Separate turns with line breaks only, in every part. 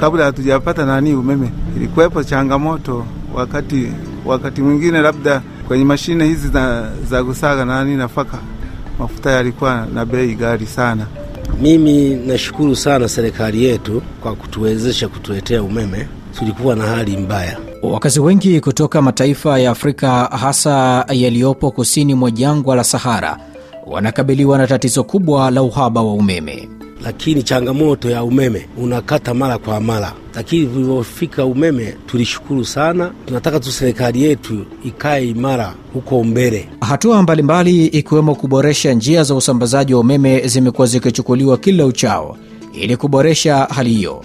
kabla hatujapata nani umeme, ilikuwepo changamoto wakati wakati mwingine labda kwenye mashine hizi za, za kusaga nani nafaka, mafuta yalikuwa na bei ghali sana.
Mimi nashukuru sana serikali yetu kwa kutuwezesha kutuletea umeme. Tulikuwa na hali mbaya.
Wakazi wengi kutoka mataifa ya Afrika hasa yaliyopo kusini mwa jangwa la Sahara wanakabiliwa na tatizo kubwa la uhaba wa umeme.
lakini changamoto ya umeme unakata mara kwa mara, lakini vilivyofika umeme tulishukuru sana. Tunataka tu serikali yetu ikae imara huko mbele.
Hatua mbalimbali ikiwemo kuboresha njia za usambazaji wa umeme zimekuwa zikichukuliwa kila uchao ili kuboresha hali hiyo.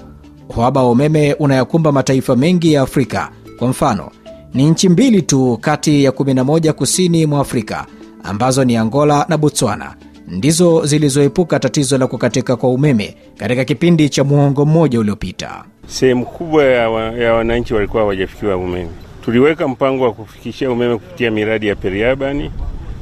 Uhaba wa umeme unayakumba mataifa mengi ya Afrika. Kwa mfano, ni nchi mbili tu kati ya 11 kusini mwa Afrika ambazo ni Angola na Botswana ndizo zilizoepuka tatizo la kukatika kwa umeme katika kipindi cha muongo mmoja uliopita.
Sehemu kubwa ya, wa, ya wananchi walikuwa hawajafikiwa umeme. Tuliweka mpango wa kufikishia umeme kupitia miradi ya periabani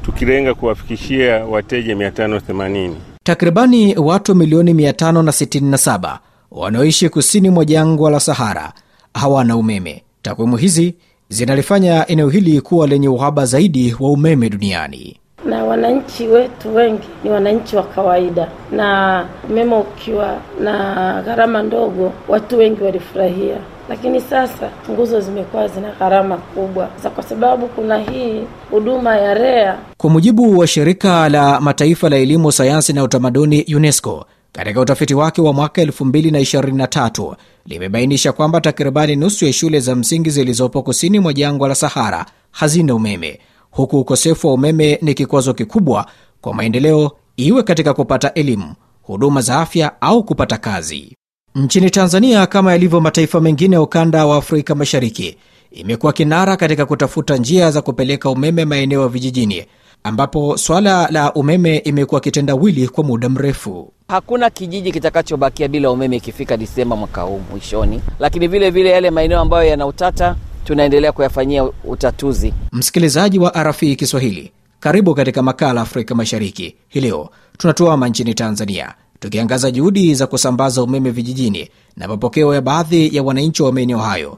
tukilenga kuwafikishia wateja 580.
Takribani watu milioni 567 wanaoishi kusini mwa jangwa la Sahara hawana umeme. Takwimu hizi zinalifanya eneo hili kuwa lenye uhaba zaidi wa umeme duniani.
na wananchi wetu wengi ni wananchi wa kawaida, na umeme ukiwa na gharama ndogo, watu wengi walifurahia. Lakini sasa nguzo zimekuwa zina gharama kubwa, sasa kwa sababu kuna hii huduma ya REA.
Kwa mujibu wa shirika la mataifa la elimu, sayansi na utamaduni UNESCO, katika utafiti wake wa mwaka 2023 limebainisha kwamba takribani nusu ya shule za msingi zilizopo kusini mwa jangwa la Sahara hazina umeme, huku ukosefu wa umeme ni kikwazo kikubwa kwa maendeleo, iwe katika kupata elimu, huduma za afya au kupata kazi. Nchini Tanzania, kama yalivyo mataifa mengine ya ukanda wa Afrika Mashariki, imekuwa kinara katika kutafuta njia za kupeleka umeme maeneo ya vijijini, ambapo swala la umeme imekuwa kitendawili kwa muda mrefu.
Hakuna kijiji kitakachobakia bila umeme ikifika Disemba mwaka huu mwishoni, lakini vile vile yale maeneo ambayo yana utata tunaendelea kuyafanyia utatuzi.
Msikilizaji wa RFI Kiswahili, karibu katika makala Afrika Mashariki. Hii leo tunatuama nchini Tanzania, tukiangaza juhudi za kusambaza umeme vijijini na mapokeo ya baadhi ya wananchi wa maeneo hayo.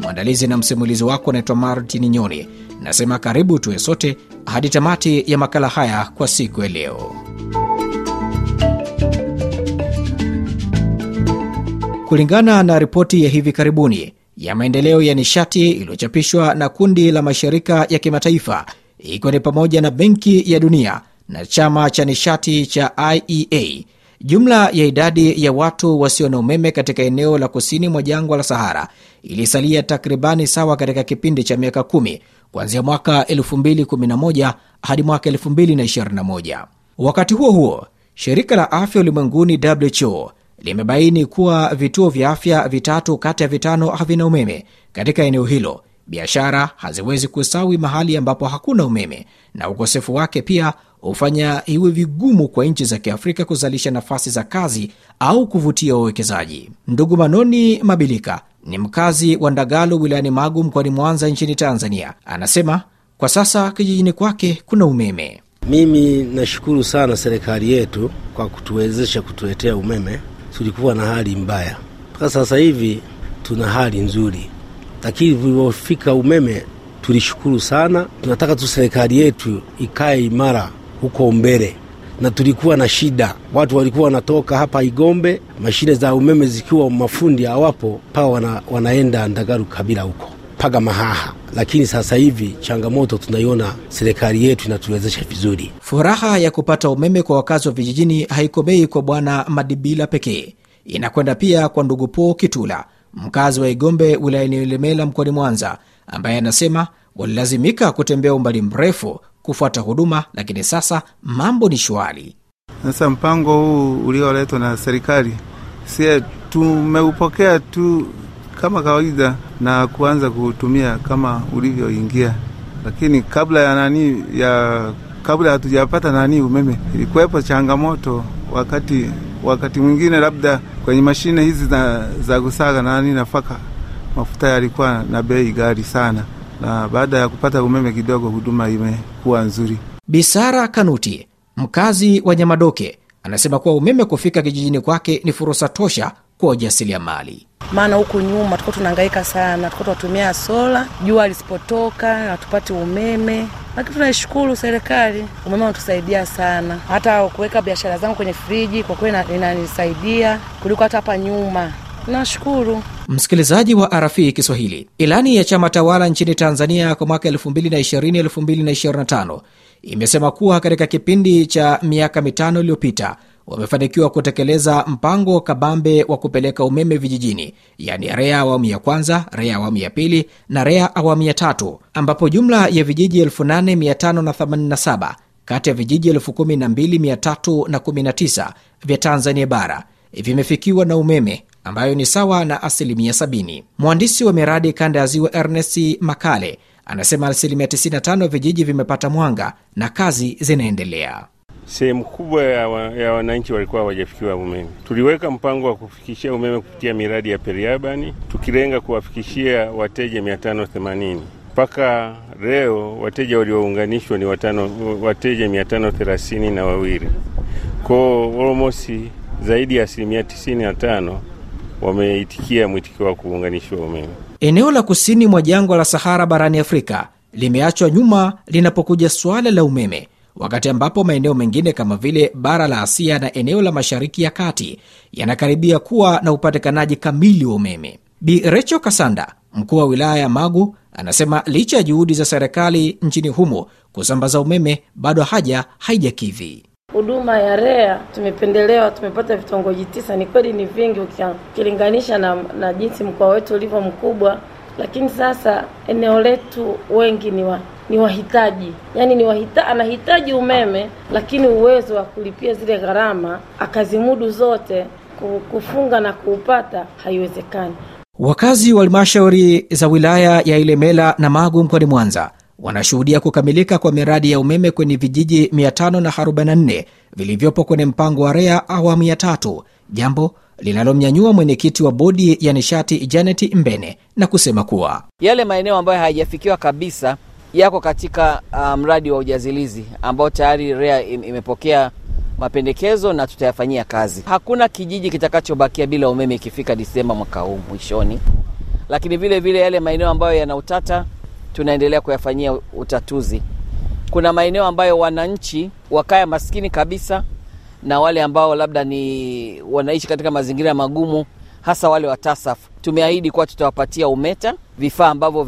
Mwandalizi na msimulizi wako anaitwa Martin Nyoni. Nasema karibu tuwe sote hadi tamati ya makala haya kwa siku ya leo. Kulingana na ripoti ya hivi karibuni ya maendeleo ya nishati iliyochapishwa na kundi la mashirika ya kimataifa ikiwa ni pamoja na Benki ya Dunia na chama cha nishati cha IEA, jumla ya idadi ya watu wasio na umeme katika eneo la kusini mwa jangwa la Sahara ilisalia takribani sawa katika kipindi cha miaka kumi kuanzia mwaka 2011 hadi mwaka 2021. Wakati huo huo, shirika la afya ulimwenguni WHO limebaini kuwa vituo vya afya vitatu kati ya vitano havina umeme katika eneo hilo. Biashara haziwezi kusawi mahali ambapo hakuna umeme, na ukosefu wake pia hufanya iwe vigumu kwa nchi za Kiafrika kuzalisha nafasi za kazi au kuvutia wawekezaji. Ndugu Manoni Mabilika ni mkazi wa Ndagalo wilayani Magu mkoani Mwanza nchini Tanzania. Anasema kwa sasa kijijini kwake kuna umeme.
Mimi nashukuru sana serikali yetu kwa kutuwezesha kutuletea umeme. Tulikuwa na hali mbaya, mpaka sasa hivi tuna hali nzuri, lakini vilivyofika umeme tulishukuru sana. Tunataka tu serikali yetu ikae imara huko mbele, na tulikuwa na shida, watu walikuwa wanatoka hapa Igombe, mashine za umeme zikiwa mafundi hawapo, paa wana, wanaenda Ndagaru Kabila huko mpaka Mahaha. Lakini sasa hivi changamoto tunaiona, serikali yetu inatuwezesha vizuri.
Furaha ya kupata umeme kwa wakazi wa vijijini haikomei kwa Bwana Madibila pekee, inakwenda pia kwa ndugu Po Kitula, mkazi wa Igombe wilayani Ilemela mkoani Mwanza, ambaye anasema walilazimika kutembea umbali mrefu kufuata huduma, lakini sasa mambo ni shwari.
Sasa mpango huu ulioletwa na serikali, sie tumeupokea tu kama kawaida na kuanza kuutumia kama ulivyoingia, lakini kabla ya nani ya kabla hatujapata nani umeme, ilikuwepo changamoto wakati wakati mwingine labda kwenye mashine hizi za, za kusaga nani nafaka, mafuta yalikuwa na bei ghali sana, na baada ya kupata umeme kidogo, huduma imekuwa nzuri.
Bisara Kanuti, Mkazi wa Nyamadoke anasema kuwa umeme kufika kijijini kwake ni fursa tosha kwa wajasiriamali.
maana huku nyuma tuko tunahangaika sana, tuko tunatumia sola, jua lisipotoka hatupati umeme, lakini tunaishukuru serikali, umeme unatusaidia sana. Hata kuweka biashara zangu kwenye friji kwa kweli inanisaidia kuliko hata hapa nyuma. Nashukuru.
Msikilizaji wa RFI Kiswahili, ilani ya chama tawala nchini Tanzania kwa mwaka 2020-2025 imesema kuwa katika kipindi cha miaka mitano iliyopita wamefanikiwa kutekeleza mpango kabambe wa kupeleka umeme vijijini, yaani REA awamu ya kwanza, REA awamu ya pili na REA awamu ya tatu, ambapo jumla ya vijiji 8587 kati ya vijiji 12319 vya Tanzania bara vimefikiwa na umeme ambayo ni sawa na asilimia 70. Mhandisi wa miradi kanda ya ziwa Ernest Makale anasema asilimia 95 vijiji vimepata mwanga na kazi zinaendelea.
Sehemu kubwa ya, wa, ya wananchi walikuwa hawajafikiwa umeme. Tuliweka mpango wa kufikishia umeme kupitia miradi ya periabani tukilenga kuwafikishia wateja 580 mpaka leo wateja waliounganishwa ni watano, wateja 530 na wawili ko almost zaidi ya asilimia 95 wameitikia mwitikio wa kuunganishiwa umeme.
Eneo la kusini mwa jangwa la Sahara barani Afrika limeachwa nyuma linapokuja suala la umeme, wakati ambapo maeneo mengine kama vile bara la Asia na eneo la Mashariki ya Kati yanakaribia kuwa na upatikanaji kamili wa umeme. Bi Recho Kasanda, mkuu wa wilaya ya Magu, anasema licha ya juhudi za serikali nchini humo kusambaza umeme, bado haja haijakidhi.
Huduma ya REA tumependelewa, tumepata vitongoji tisa. Ni kweli ni vingi ukilinganisha na, na jinsi mkoa wetu ulivyo mkubwa, lakini sasa eneo letu wengi ni wa, ni wahitaji, yaani ni wahita, anahitaji umeme, lakini uwezo wa kulipia zile gharama akazimudu zote kufunga na kuupata haiwezekani.
Wakazi wa halmashauri za wilaya ya Ilemela na Magu mkoani Mwanza wanashuhudia kukamilika kwa miradi ya umeme kwenye vijiji 544 vilivyopo kwenye mpango wa REA awamu ya tatu, jambo linalomnyanyua mwenyekiti wa bodi ya nishati Janet Mbene na kusema kuwa
Yale maeneo ambayo hayajafikiwa kabisa yako katika mradi mradi wa ujazilizi ambao tayari REA imepokea mapendekezo na tutayafanyia kazi. Hakuna kijiji kitakachobakia bila umeme ikifika Disemba mwaka huu mwishoni, lakini vile vile yale maeneo ambayo yana utata tunaendelea kuyafanyia utatuzi. Kuna maeneo ambayo wananchi wakaya maskini kabisa na wale ambao labda ni wanaishi katika mazingira magumu, hasa wale wa TASAF. Tumeahidi kuwa tutawapatia UMETA vifaa ambavyo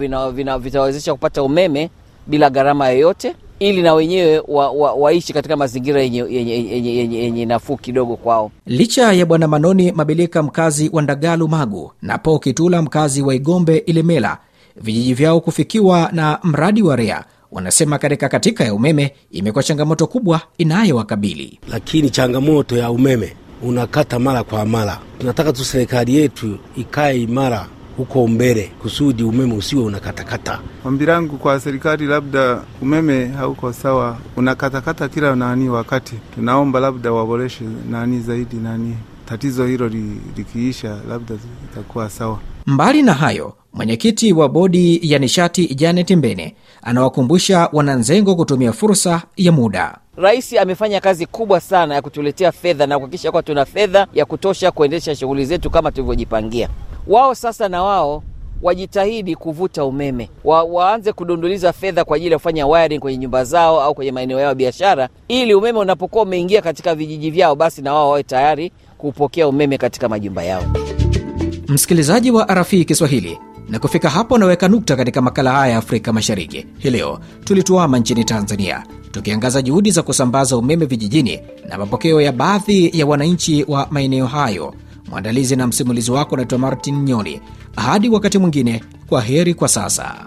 vitawezesha kupata umeme bila gharama yoyote, ili na wenyewe wa, wa, waishi katika mazingira yenye nafuu kidogo kwao.
licha ya Bwana Manoni Mabilika mkazi wa Ndagalu Magu na Po Kitula mkazi wa Igombe Ilemela vijiji vyao kufikiwa na mradi wa REA, wanasema katika katika ya umeme imekuwa changamoto kubwa inayowakabili.
lakini changamoto ya umeme unakata mara kwa mara. Tunataka tu serikali yetu ikae imara huko mbele, kusudi umeme usiwe unakatakata.
Ombi langu kwa serikali, labda umeme hauko sawa, unakatakata kila nani wakati. Tunaomba labda waboreshe nani zaidi nani, tatizo hilo likiisha, labda itakuwa sawa.
Mbali na hayo, mwenyekiti wa bodi ya nishati Janet Mbene anawakumbusha wananzengo kutumia fursa ya muda.
Rais amefanya kazi kubwa sana ya kutuletea fedha na kuhakikisha kuwa tuna fedha ya kutosha kuendesha shughuli zetu kama tulivyojipangia. Wao sasa na wao wajitahidi kuvuta umeme wa, waanze kudunduliza fedha kwa ajili ya kufanya wiring kwenye nyumba zao au kwenye maeneo yao ya biashara, ili umeme unapokuwa umeingia katika vijiji vyao, basi na wao wawe tayari kupokea umeme katika majumba yao.
Msikilizaji wa RFI Kiswahili, na kufika hapo naweka nukta katika makala haya ya Afrika Mashariki. Hii leo tulituama nchini Tanzania tukiangaza juhudi za kusambaza umeme vijijini na mapokeo ya baadhi ya wananchi wa maeneo hayo. Mwandalizi na msimulizi wako naitwa Martin Nyoni. Hadi wakati mwingine, kwa heri kwa sasa.